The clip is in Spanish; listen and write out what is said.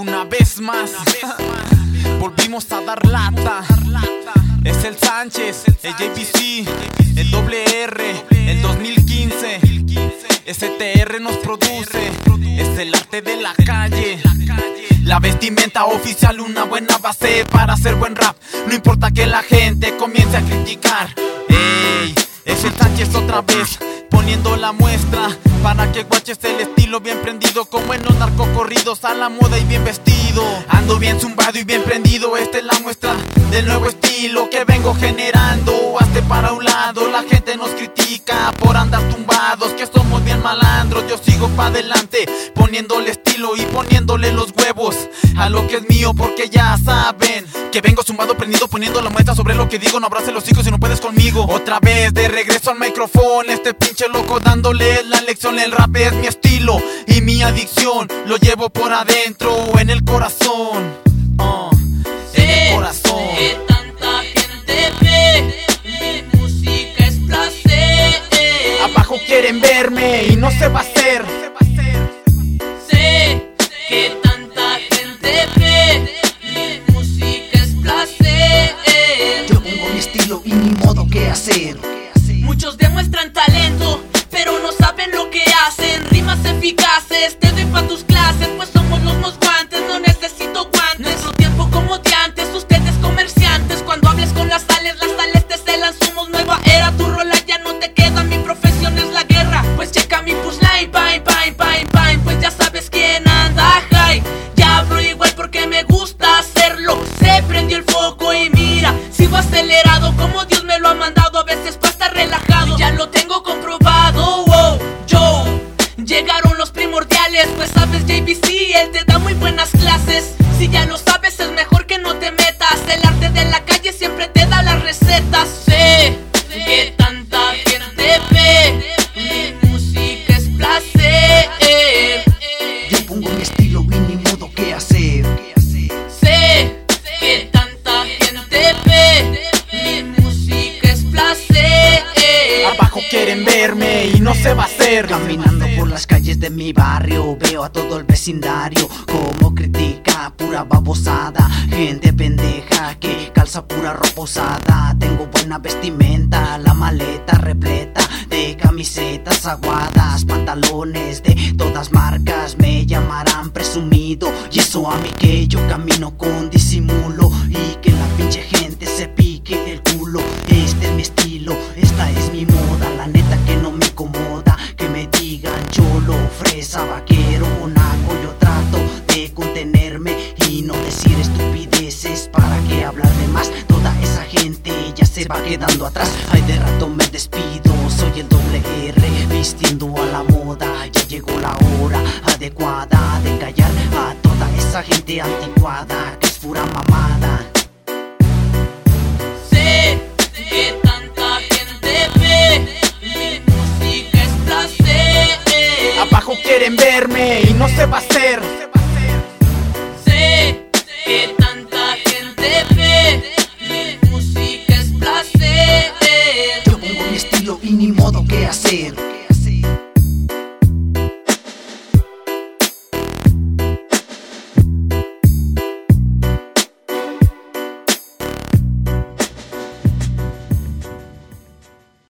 Una vez más, volvimos a dar lata. Es el Sánchez, el JPC, el doble R, el 2015. STR nos produce, es el arte de la calle. La vestimenta oficial, una buena base para hacer buen rap. No importa que la gente comience a criticar. Ey, es el Sánchez otra vez poniendo la muestra para que guaches el estilo bien prendido como en los narcocorridos a la moda y bien vestido. Ando bien zumbado y bien prendido, esta es la muestra del nuevo estilo que vengo generando. Hazte para un lado, la gente nos critica por andar que somos bien malandros. Yo sigo para adelante, poniéndole estilo y poniéndole los huevos a lo que es mío, porque ya saben que vengo zumbado, prendido, poniendo la muestra sobre lo que digo. No abrace los hijos si no puedes conmigo. Otra vez de regreso al micrófono, este pinche loco dándole la lección. El rap es mi estilo y mi adicción. Lo llevo por adentro, en el corazón. Uh, en el corazón. Verme y no se va a hacer. Sé que tanta gente ve, mi música es placer. Yo pongo mi estilo y ni modo que hacer. Muchos demuestran llegaron los primordiales. Pues sabes, JBC, él te da muy buenas clases. Si ya sabes, Caminando por las calles de mi barrio, veo a todo el vecindario como critica pura babosada. Gente pendeja que calza pura ropa usada. Tengo buena vestimenta, la maleta repleta de camisetas aguadas, pantalones de todas marcas. Me llamarán presumido y eso a mí que yo camino con disimulo y que la pinche gente se pique el culo. Este es mi estilo, esta es mi moda, la neta que no me incomoda fresa, vaquero o naco. Yo trato de contenerme y no decir estupideces para que hablar de más. Toda esa gente ya se va quedando atrás. Ay, de rato me despido, soy el doble R, vistiendo a la moda. Ya llegó la hora adecuada de callar a toda esa gente anticuada que es pura mamada. Quieren verme y no se va a hacer. Sé que tanta gente ve, mi música es placer. Yo pongo mi estilo y ni modo que hacer.